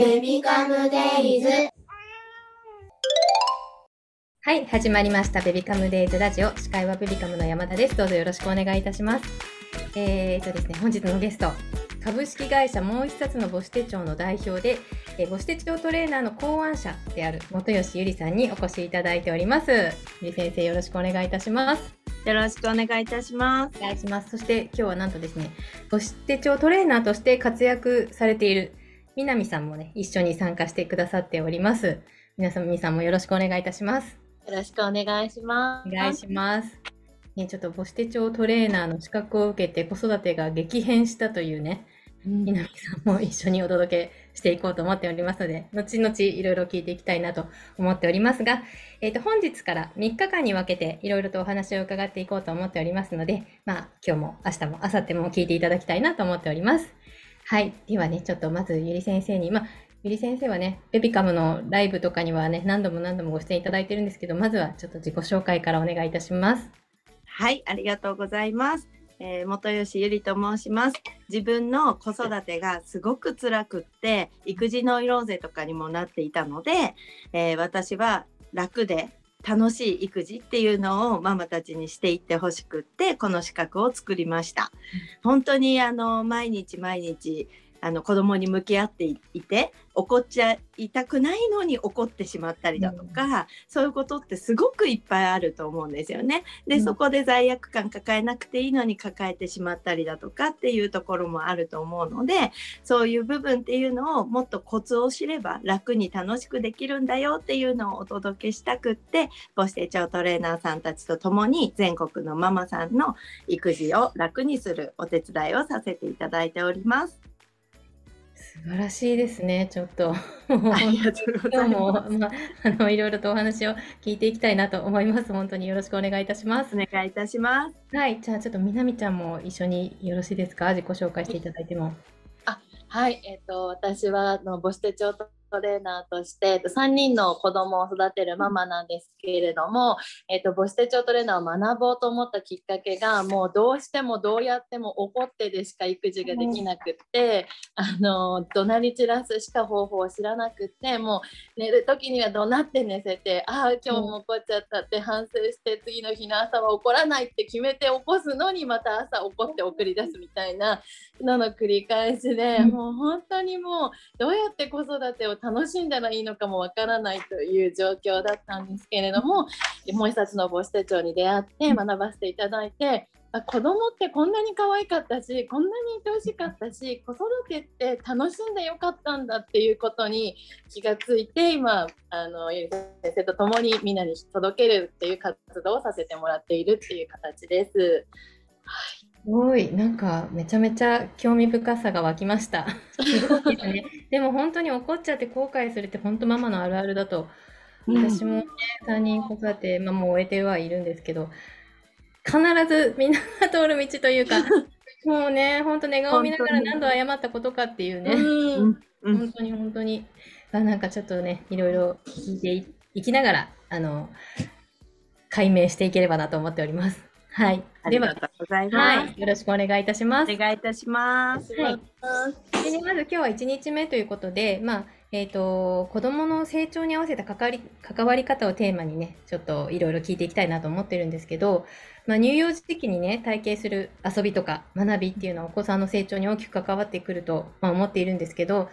ベビカムデイズはい、始まりました。ベビカムデイズラジオ。司会はベビカムの山田です。どうぞよろしくお願いいたします。えーとですね、本日のゲスト、株式会社もう一冊の母子手帳の代表で、えー母子手帳トレーナーの考案者である元吉ゆりさんにお越しいただいております。ゆり先生、よろしくお願いいたします。よろしくお願いいたします。お願いします。そして今日はなんとですね、母子手帳トレーナーとして活躍されている南さんもね、一緒に参加してくださっております。皆さん、皆さんもよろしくお願いいたします。よろしくお願いします。お願いします。ね、ちょっと母子手帳トレーナーの資格を受けて子育てが激変したというね、南さんも一緒にお届けしていこうと思っておりますので、後々いろいろ聞いていきたいなと思っておりますが、えっ、と、本日から3日間に分けていろいろとお話を伺っていこうと思っておりますので、まあ、今日も明日も明後日も聞いていただきたいなと思っております。はい。ではね、ちょっとまずゆり先生に、まあ、ゆり先生はね、ベビカムのライブとかにはね、何度も何度もご出演いただいてるんですけど、まずはちょっと自己紹介からお願いいたします。はい、ありがとうございます。えー、元吉ゆりと申します。自分の子育てがすごく辛くって、育児ノイローゼとかにもなっていたので、えー私は楽で楽しい育児っていうのをママたちにしていってほしくってこの資格を作りました。本当にあの毎日毎日あの子供に向き合っていて怒っちゃいたくないのに怒ってしまったりだとか、そういうことってすごくいっぱいあると思うんですよね。で、うんそこで罪悪感抱えなくていいのに抱えてしまったりだとかっていうところもあると思うのでそういう部分っていうのをもっとコツを知れば楽に楽しくできるんだよっていうのをお届けしたくって母子手帳トレーナーさんたちと共に全国のママさんの育児を楽にするお手伝いをさせていただいております。素晴らしいですね、ちょっと。ありがとうございます。まあ、あの、いろいろとお話を聞いていきたいなと思います。本当によろしくお願いいたしますお。願いいたします。はい、じゃあちょっとみなみちゃんも一緒によろしいですか？自己紹介していただいても。はい、えっ、と私はあの母子手帳トレーナーとしてえっと3人の子供を育てるママなんですけれども、えっと母子手帳トレーナーを学ぼうと思ったきっかけがもうどうしてもどうやっても怒ってでしか育児ができなくって、あの怒鳴り散らすしか方法を知らなくってもう寝る時には怒鳴って寝せてああ今日も怒っちゃったって反省して次の日の朝は怒らないって決めて起こすのにまた朝怒って送り出すみたいなのの繰り返しで、うん。もう本当にもうどうやって子育てを楽しんだらいいのかもわからないという状況だったんですけれどももう一冊の母子手帳に出会って学ばせていただいて。あ子供ってこんなに可愛かったしこんなに愛おしかったし子育てって楽しんでよかったんだっていうことに気がついて今あのゆり先生と共にみんなに届けるっていう活動をさせてもらっているっていう形です。すごい、なんかめちゃめちゃ興味深さが湧きました。すごいですね。でも本当に怒っちゃって後悔するって本当ママのあるあるだと、私もね、3人子育て、まあ、もう終えてはいるんですけど、必ずみんなが通る道というか、もうね、本当寝顔見ながら何度謝ったことかっていうね。本当に本当に、あなんかちょっとね、いろいろ聞いていいきながら、あの、解明していければなと思っております。はい。ではありが、とうございます。はい、よろしくお願いいたします。お願いいたします。はいまず今日は1日目ということで、まあえー、と子どもの成長に合わせた関わり関わり方をテーマにねちょっといろいろ聞いていきたいなと思ってるんですけど、まあ、乳幼児期にね体験する遊びとか学びっていうのはお子さんの成長に大きく関わってくると、まあ、思っているんですけど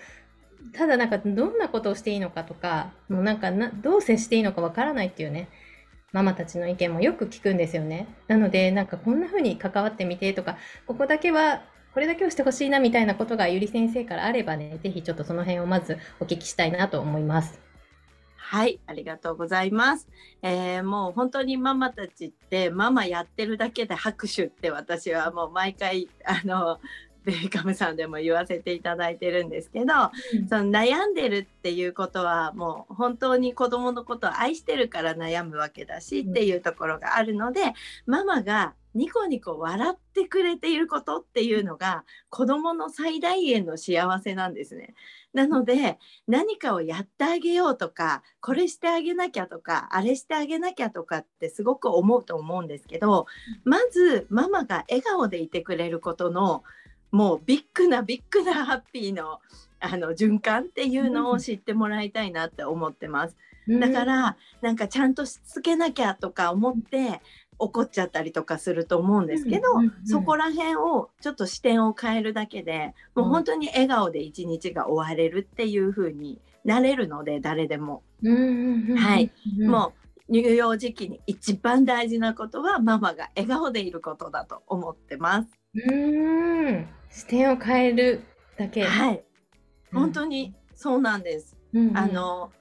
ただなんかどんなことをしていいのかとかもうなんかなどう接していいのかわからないっていうねママたちの意見もよく聞くんですよね。なので、なんかこんな風に関わってみてとか、ここだけは、これだけをしてほしいなみたいなことがゆり先生からあればね、ぜひちょっとその辺をまずお聞きしたいなと思います。はい、ありがとうございます。えーもう本当にママたちってママやってるだけで拍手って私はもう毎回あのベーカムさんでも言わせていただいてるんですけど、その悩んでるっていうことはもう本当に子供のことを愛してるから悩むわけだしっていうところがあるので、ママがニコニコ笑ってくれていることっていうのが子供の最大限の幸せなんですね。なので何かをやってあげようとかこれしてあげなきゃとかあれしてあげなきゃとかってすごく思うと思うんですけどまずママが笑顔でいてくれることのもうビッグなビッグなハッピーのあの循環っていうのを知ってもらいたいなって思ってます。だか、らなんかちゃんとしつけなきゃとか思って怒っちゃったりとかすると思うんですけど、そこら辺をちょっと視点を変えるだけでもう本当に笑顔で一日が終われるっていう風になれるので誰でも、はい、うん。もう乳幼児期に一番大事なことはママが笑顔でいることだと思ってます。うーん。視点を変えるだけ。はい、うん。本当にそうなんです。うんうん。あの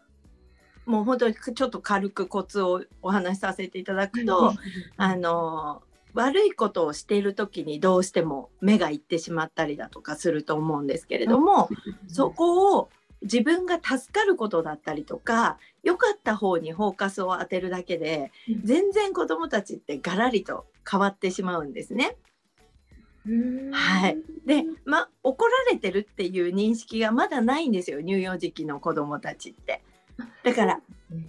もう本当にちょっと軽くコツをお話しさせていただくと、うんあの悪いことをしている時にどうしても目がいってしまったりだとかすると思うんですけれども、そこを自分が助かることだったりとか良かった方にフォーカスを当てるだけでうん。全然子どもたちってガラリと変わってしまうんですね。うんはい。で、ま、怒られてるっていう認識がまだないんですよ乳幼児期の子どもたちって。だから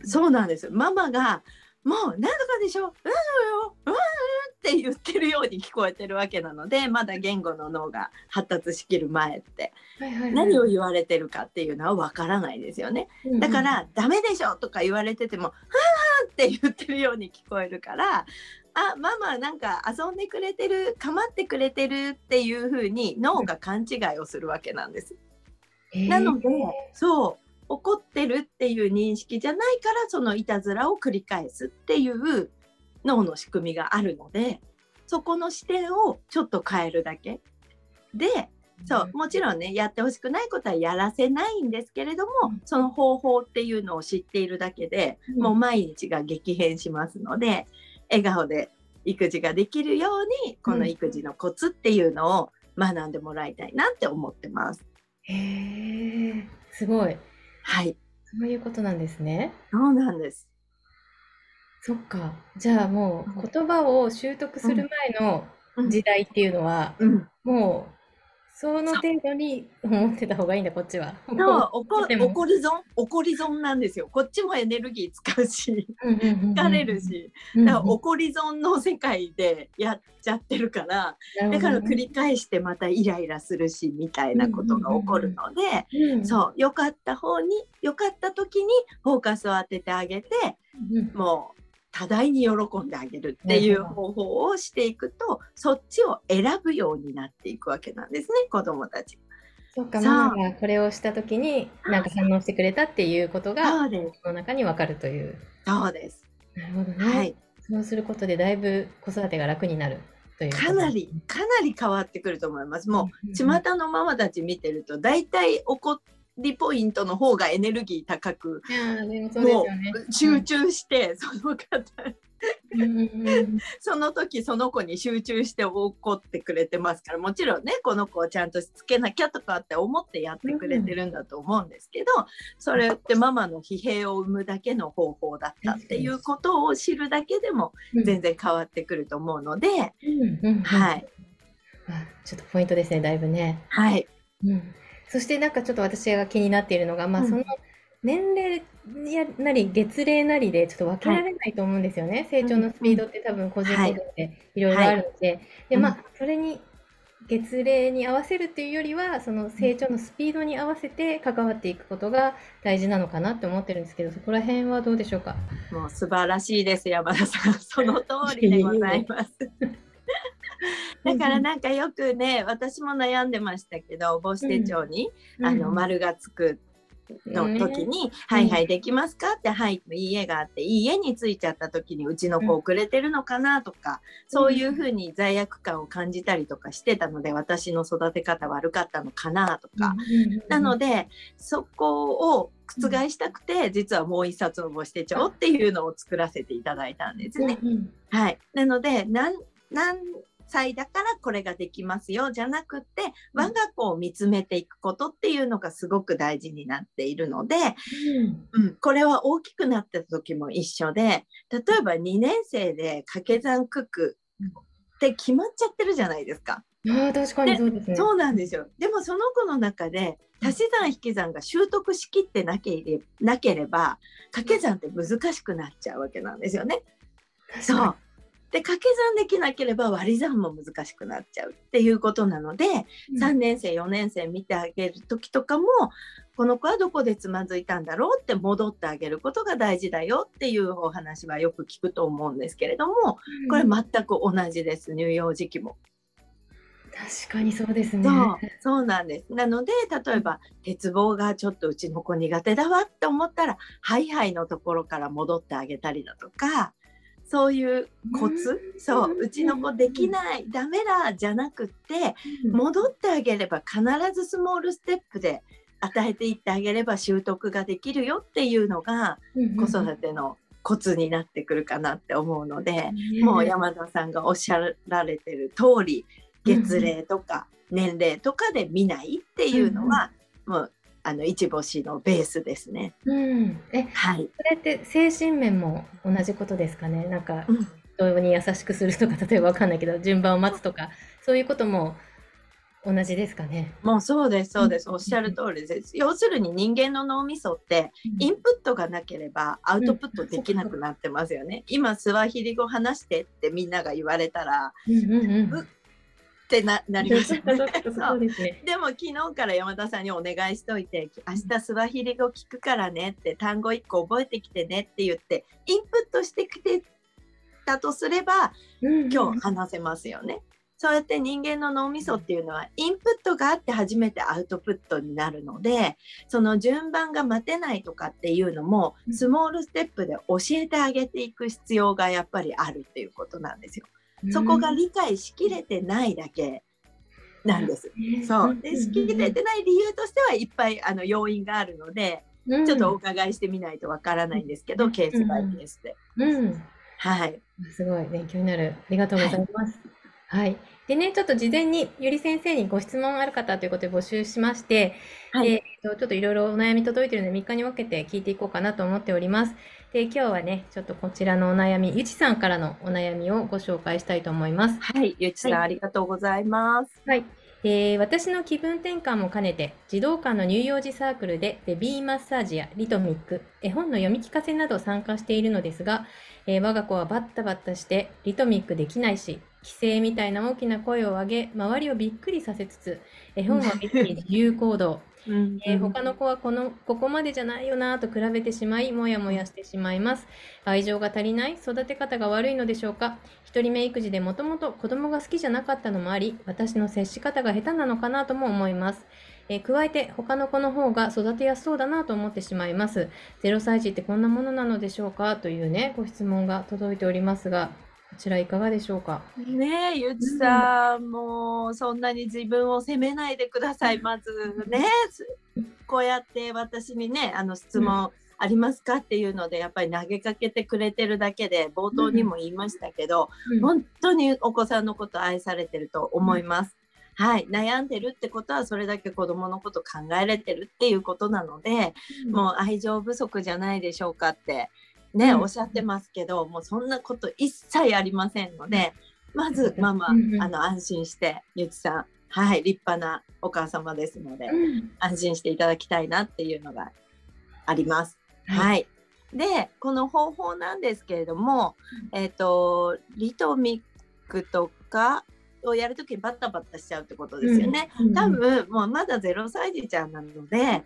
そうなんです。ママがもう何とかでしょ、うんよ、うんって言ってるように聞こえてるわけなので、まだ言語の脳が発達しきる前って。はいはいはい。何を言われてるかっていうのはわからないですよね。だからダメでしょとか言われてても、はあって言ってるように聞こえるから、あ、ママなんか遊んでくれてる、構ってくれてるっていう風に脳が勘違いをするわけなんです。なので、そう、怒ってるっていう認識じゃないから、そのいたずらを繰り返すっていう脳の仕組みがあるので、そこの視点をちょっと変えるだけ。で、そう、もちろんね、やってほしくないことはやらせないんですけれども、うん。その方法っていうのを知っているだけで、うん。もう毎日が激変しますので、笑顔で育児ができるように、この育児のコツっていうのを学んでもらいたいなって思ってます。へえすごい。はい、そういうことなんですね。そうなんです。そっか。じゃあもう言葉を習得する前のうん。時代っていうのは、うん、もうその程度に思ってた方がいいんだこっちは。怒怒り損怒り損なんですよ。こっちもエネルギー使う。し、疲れるし、だから怒り損の世界でやっちゃってるから、だから繰り返してまたイライラするしみたいなことが起こるので、そう。良かった方に良かった時にフォーカスを当ててあげて、もう。多大に喜んであげるっていう方法をしていくと、そっちを選ぶようになっていくわけなんですね、子供たち。そっかママがこれをした時になんか反応してくれたっていうことがその中に分かるという。そうです。なるほどね。はい。そうすることでだいぶ子育てが楽になるということかなり、かなり変わってくると思います。もう、うん巷のママたち見てると、大体怒りポイントの方がエネルギー高く、もそう集中して、その方、うんうんうん その時その子に集中して怒ってくれてますから、もちろんね、この子をちゃんとしつけなきゃとかって思ってやってくれてるんだと思うんですけど、それってママの疲弊を生むだけの方法だったっていうことを知るだけでもうん全然変わってくると思うので、うんはい。あちょっとポイントですね、だいぶね。はい。うん、そしてなんかちょっと私が気になっているのが、まあ、うん。その年齢やなり月齢なりでちょっと分けられないと思うんですよね、成長のスピードって多分個人個人でい。ろいろあるので、でうん。まあそれに月齢に合わせるっていうよりはその成長のスピードに合わせて関わっていくことが大事なのかなって思ってるんですけどそこら辺はどうでしょうか？もう素晴らしいです、山田さん。その通りでございます。だからなんかよくね、私も悩んでましたけど、母子手帳に、あの丸がつくの時に、はいはいできますかって、はい、いいえがあって、いいえについちゃった時にうちの子遅れてるのかなとか、そういうふうに罪悪感を感じたりとかしてたので、私の育て方悪かったのかなとか、なので、で、そこを覆したくて、実はもう一冊の母子手帳っていうのを作らせていただいたんですね。うんうん。はい。なので、何、何歳だからこれができますよ、じゃなくて、我が子を見つめていくことっていうのがすごく大事になっているので、うん、これは大きくなった時も一緒で、例えば2年生で掛け算九九って決まっちゃってるじゃないですか。ああ確かにそうですね。そうなんですよ。でもその子の中で足し算引き算が習得しきってなけれなければ掛け算って難しくなっちゃうわけなんですよね。そう。で掛け算できなければ割り算も難しくなっちゃうっていうことなので、3年生4年生見てあげる時とかもこの子はどこでつまずいたんだろうって戻ってあげることが大事だよっていうお話はよく聞くと思うんですけれどもこれ全く同じです乳幼児期も。確かにそうですね。そうそうなんです。なので例えば鉄棒がちょっとうちの子苦手だわって思ったらハイハイのところから戻ってあげたりだとかそういうコツ、そう。うちの子できないダメだじゃなくって戻ってあげれば必ずスモールステップで与えていってあげれば習得ができるよっていうのが子育てのコツになってくるかなって思うので、もう山田さんがおっしゃられてる通り月齢とか年齢とかで見ないっていうのは、もうあの一星のベースですね。うん、え、はい。それって精神面も同じことですかね？なんかうん人に優しくするとか、例えばわかんないけど、順番を待つとか、そういうことも同じですかね？もうそうですそうです、うんおっしゃる通りです。要するに人間の脳みそってインプットがなければアウトプットできなくなってますよね。今スワヒリ語話してってみんなが言われたらうんうんうんうってななります よね。そうですね。でも昨日から山田さんにお願いしといて明日スワヒリ語聞くからねって単語1個覚えてきてねって言ってインプットしてきてたとすれば今日話せますよね。そうやって人間の脳みそっていうのはインプットがあって初めてアウトプットになるのでその順番が待てないとかっていうのもうんスモールステップで教えてあげていく必要がやっぱりあるっていうことなんですよ。そこが理解しきれてないだけなんです。そうでしきれてない理由としてはいっぱいあの要因があるのでうんちょっとお伺いしてみないとわからないんですけど、ケースバイケースで。うん、はい。すごい勉強になる。ありがとうございます。はい。でね、ちょっと事前にゆり先生にご質問ある方ということで募集しまして、はいでえっとちょっといろいろお悩み届いてるので3日に分けて聞いていこうかなと思っております。で、今日はね、ちょっとこちらのお悩み、ゆちさんからのお悩みをご紹介したいと思います。はい。ゆちさん、はいありがとうございます。はい。えー私の気分転換も兼ねて児童館の乳幼児サークルでベビーマッサージやリトミック絵本の読み聞かせなど参加しているのですが、えー我が子はバッタバッタしてリトミックできないし規制みたいな大きな声を上げ周りをびっくりさせつつ絵本を見て自由行動うんえー他の子はこのここまでじゃないよなと比べてしまいもやもやしてしまいます。愛情が足りない育て方が悪いのでしょうか？一人目育児でもともと子供が好きじゃなかったのもあり私の接し方が下手なのかなとも思います、えー加えて他の子の方が育てやすそうだなと思ってしまいます。0歳児ってこんなものなのでしょうか？というねご質問が届いておりますが。ちらいかがでしょうか？ねえゆちさん、もうそんなに自分を責めないでください。まずねすこうやって私にねあの質問ありますかっていうのでやっぱり投げかけてくれてるだけで冒頭にも言いましたけど、本当にお子さんのこと愛されてると思います。はい、悩んでるってことはそれだけ子供のこと考えれてるっていうことなので、もう愛情不足じゃないでしょうかってね、うん。おっしゃってますけどもうそんなこと一切ありませんのでまずママ、あの安心してゆちさんはい立派なお母様ですので、うん。安心していただきたいなっていうのがあります。はい。はい、でこの方法なんですけれども、えっ、とリトミックとかをやるときにバッタバッタしちゃうってことですよね。うん。多分もうまだ0歳児ちゃんなので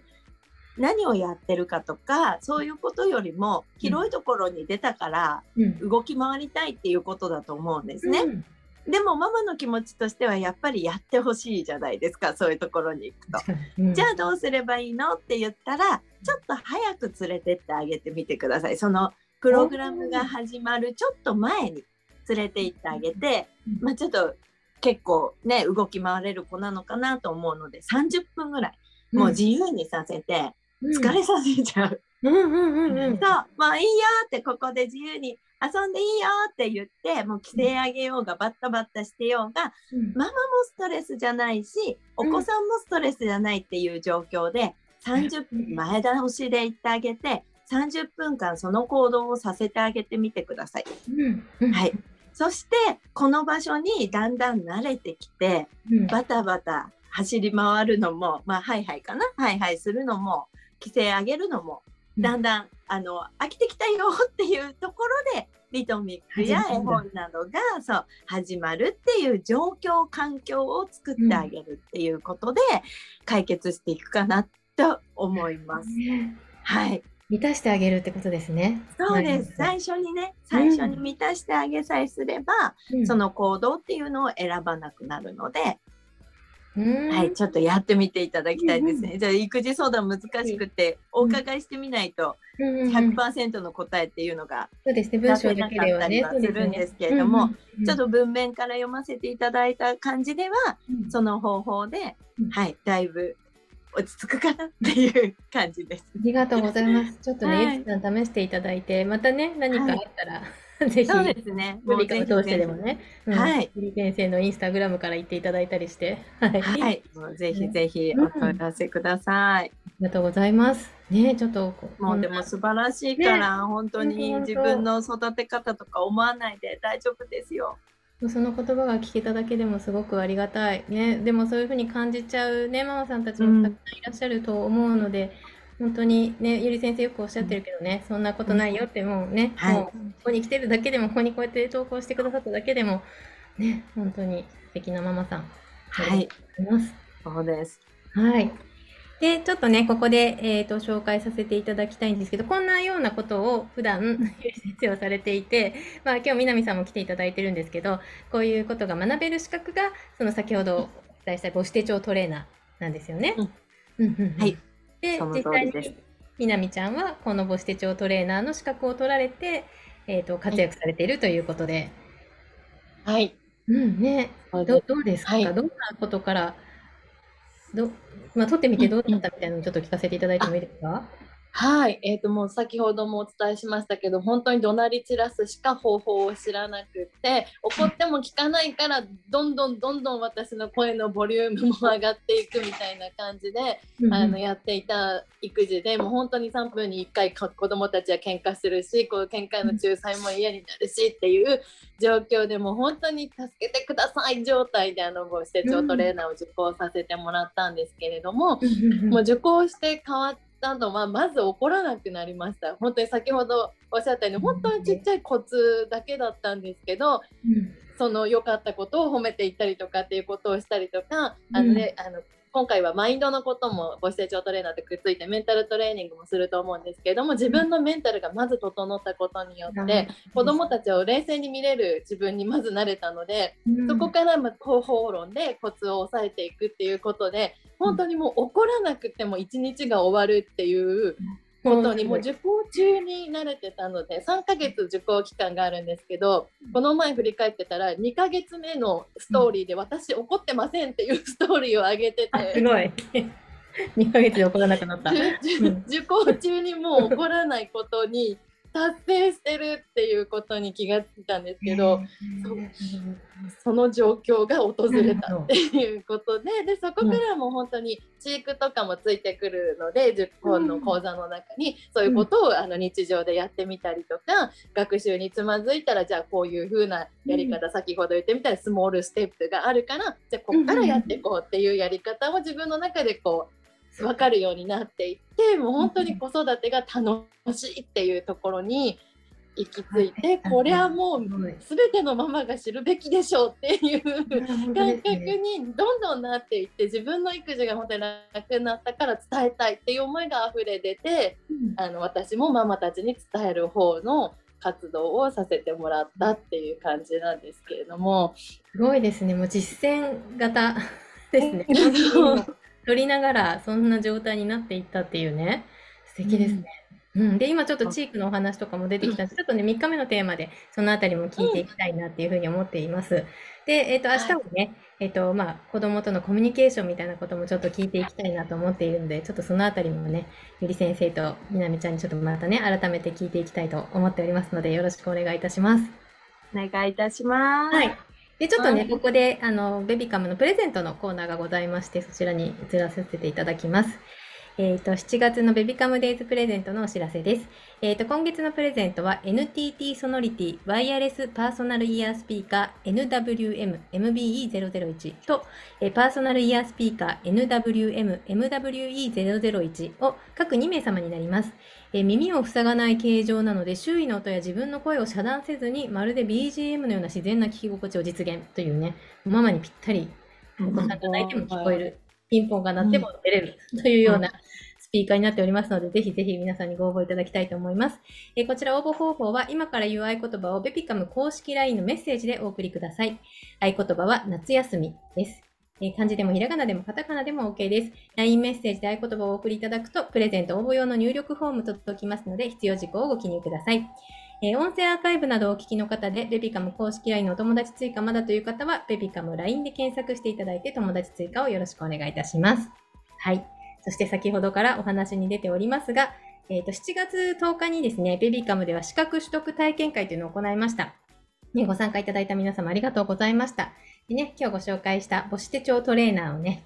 何をやってるかとかそういうことよりも広いところに出たからうん。動き回りたいっていうことだと思うんですね。うん。でもママの気持ちとしてはやっぱりやってほしいじゃないですかそういうところに行くと。うん。じゃあどうすればいいのって言ったらちょっと早く連れてってあげてみてください。そのプログラムが始まるちょっと前に連れて行ってあげて、うん。まあ、ちょっと結構ね動き回れる子なのかなと思うので30分ぐらいもう自由にさせて疲れさせちゃう。うんうんうんうん。そうもういいよってここで自由に遊んでいいよって言ってもう規制あげようがバッタバッタしてようがうん。ママもストレスじゃないしお子さんもストレスじゃないっていう状況で30分前倒しで行ってあげて30分間その行動をさせてあげてみてください。うん。うん。はい、そしてこの場所にだんだん慣れてきてうん。バタバタ走り回るのもまあハイハイかな？ハイハイするのも規制上げるのもだんだんあの飽きてきたよっていうところでリトミックや絵本などがそう始まるっていう状況環境を作ってあげるっていうことで解決していくかなと思います。はい、満たしてあげるってことですね。そうです。は最初にね、最初に満たしてあげさえすれば、いそ、の行動っていうのを選ばなくなるので、うんはい、ちょっとやってみていただきたいですね。うじゃあ育児相談難しくて、お伺いしてみないとうんうんうん。100%の答えっていうのがそうですね、文章だけではね、出せなかったりはするんですけれどもちょっと文面から読ませていただいた感じでは、その方法でうん、はい、だいぶ落ち着くかなっていう感じです。ありがとうございます。ちょっとね、はい。ゆきさん試していただいて、またね、何かあったら、ぜひ、そうですね。ブリカを通してでもぜね、うんはいブリ先生のインスタグラムから言っていただいたりして、はい。ひ。はい、もうぜひぜひうんお問い合わせください。ありがとうございます。ね、ちょっとこ、もうでも素晴らしいから、本当に自分の育て方とか思わないで大丈夫ですよ。その言葉が聞けただけでもすごくありがたい。ね、でもそういうふうに感じちゃうね、ママさんたちもたくさんいらっしゃると思うので、本当にね、ゆり先生よくおっしゃってるけどね、そんなことないよってもうね、はいもうここに来てるだけでも、ここにこうやって投稿してくださっただけでも、ね、本当に素敵なママさん。はい。そうです。はい。で、ちょっとね、ここで、えー、と紹介させていただきたいんですけど、こんなようなことを普段、ゆり先生はされていて、まあ、今日、南さんも来ていただいてるんですけど、こういうことが学べる資格が、その先ほどお伝えした母子手帳トレーナーなんですよね。うんうんうんうんはい。で、実際通りです。に、南ちゃんは、この母子手帳トレーナーの資格を取られて、えー、と活躍されているということで、はい。うんね、どどうですか、はい。どんなことから、どまあ、撮ってみてどうだったみたいなのをちょっと聞かせていただいてもいいですか？はい、えー、ともう先ほどもお伝えしましたけど本当に怒鳴り散らすしか方法を知らなくって怒っても聞かないからどんどんどんどん私の声のボリュームも上がっていくみたいな感じであのやっていた育児でもう本当に3分に1回か子どもたちは喧嘩するしこう喧嘩の仲裁も嫌になるしっていう状況でもう本当に助けてください状態であの母子手帳トレーナーを受講させてもらったんですけれども、もう受講して変わったのはまず怒らなくなりました。本当に先ほどおっしゃったように本当にちっちゃいコツだけだったんですけどうん。その良かったことを褒めていったりとかっていうことをしたりとか、あのね、あの今回はマインドのことも母子成長トレーナーとくっついてメンタルトレーニングもすると思うんですけども自分のメンタルがまず整ったことによって子どもたちを冷静に見れる自分にまず慣れたのでうん。そこからまあ方法論でコツを抑えていくっていうことで本当にもう怒らなくても一日が終わるっていうことにもう受講中に慣れてたので3ヶ月受講期間があるんですけどこの前振り返ってたら2ヶ月目のストーリーで私怒ってませんっていうストーリーを上げてあすて。ごい。2ヶ月で怒らなくなった。受受講中にもう怒らないことに達成してるっていうことに気がついたんですけど、その状況が訪れたっていうことででそこからもう本当に飼育とかもついてくるので10本の講座の中にそういうことをあの日常でやってみたりとか学習につまずいたらじゃあこういう風なやり方先ほど言ってみたいスモールステップがあるからじゃあこっからやっていこうっていうやり方を自分の中でこう分かるようになっていってもう本当に子育てが楽しいっていうところに行き着いてこれはもう全てのママが知るべきでしょうっていう感覚にどんどんなっていって自分の育児が本当に楽になったから伝えたいっていう思いが溢れ出てあの私もママたちに伝える方の活動をさせてもらったっていう感じなんですけれども。すごいですね。もう実践型ですね。そう取りながらそんな状態になっていったっていうね。素敵ですね。うん、で今ちょっとチークのお話とかも出てきたんで、ちょっとね3日目のテーマでそのあたりも聞いていきたいなっていうふうに思っています。で、えっ、と明日はね、えっ、とまあ子供とのコミュニケーションみたいなこともちょっと聞いていきたいなと思っているので、ちょっとそのあたりもね、ゆり先生とみなみちゃんにちょっとまたね改めて聞いていきたいと思っておりますので、よろしくお願いいたします。お願いいたします。はい。で、ちょっとね、はいここで、あの、ベビカムのプレゼントのコーナーがございまして、そちらに移らせていただきます。えー、と7月のベビカムデイズプレゼントのお知らせです。えー、と今月のプレゼントは NTT ソノリティワイヤレスパーソナルイヤースピーカー NWM MBE001 と、えーパーソナルイヤースピーカー NWM MWE001 を各2名様になります。え耳を塞がない形状なので周囲の音や自分の声を遮断せずにまるで BGM のような自然な聞き心地を実現というねママにぴったりお子さんが泣いても聞こえる、ピンポンが鳴っても出れるというようなスピーカーになっておりますので、ぜひぜひ皆さんにご応募いただきたいと思います。えこちら応募方法は、今から言う合言葉をベピカム公式 LINE のメッセージでお送りください。合言葉は夏休みです。え漢字でもひらがなでもカタカナでも OK です。LINE メッセージで合言葉をお送りいただくと、プレゼント応募用の入力フォームと届きますので、必要事項をご記入ください。えー音声アーカイブなどをお聞きの方で、ベビカム公式 LINE のお友達追加まだという方は、ベビカム LINE で検索していただいて、友達追加をよろしくお願いいたします。はい。そして先ほどからお話に出ておりますが、えーと7月10日にですね、ベビカムでは資格取得体験会というのを行いました。ね、ご参加いただいた皆様ありがとうございました。でね、今日ご紹介した母子手帳トレーナーをね、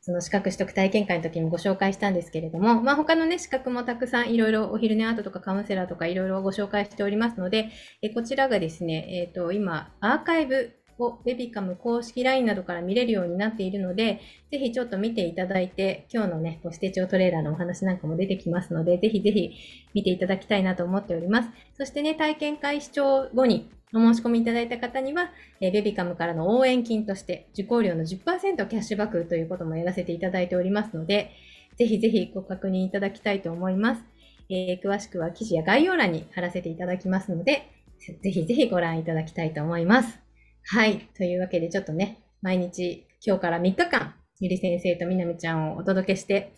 その資格取得体験会の時にご紹介したんですけれども、まあ、他のね、資格もたくさんいろいろお昼寝アートとかカウンセラーとかいろいろご紹介しておりますので、えこちらがですね、えっ、と、今、アーカイブをベビカム公式 LINE などから見れるようになっているので、ぜひちょっと見ていただいて、今日のね、母子手帳トレーラーのお話なんかも出てきますので、ぜひぜひ見ていただきたいなと思っております。そしてね、体験会視聴後にお申し込みいただいた方には、えーベビカムからの応援金として受講料の10%キャッシュバックということもやらせていただいておりますので、ぜひぜひご確認いただきたいと思います。えー詳しくは記事や概要欄に貼らせていただきますので、ぜひぜひご覧いただきたいと思います。はい。というわけでちょっとね、毎日今日から3日間、ゆり先生とみなみちゃんをお届けして、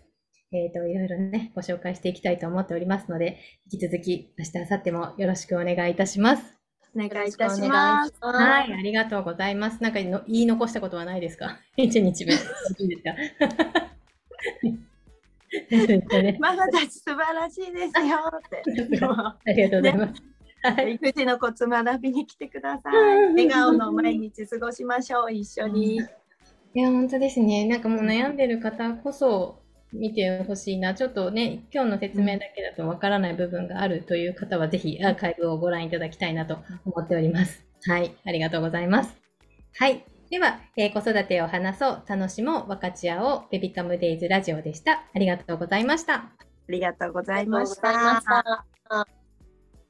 えっ、と、いろいろね、ご紹介していきたいと思っておりますので、引き続き明日、明後日もよろしくお願いいたします。お願いいたします。はい、ありがとうございます。なんかの言い残したことはないですか？一日目。いいですか？ママたち素晴らしいですよって。ありがとうございます。はい。育児のコツ学びに来てください。うん笑顔の毎日過ごしましょう、一緒に。いや、本当ですね。なんかもう悩んでる方こそ見てほしいな。ちょっとね、今日の説明だけだとわからない部分があるという方は、ぜひアーカイブをご覧いただきたいなと思っております。はい。ありがとうございます。はい。では、えー子育てを話そう、楽しもう、分かち合おう、ベビカムデイズラジオでした。ありがとうございました。ありがとうございありがとうごましざいまたし。た。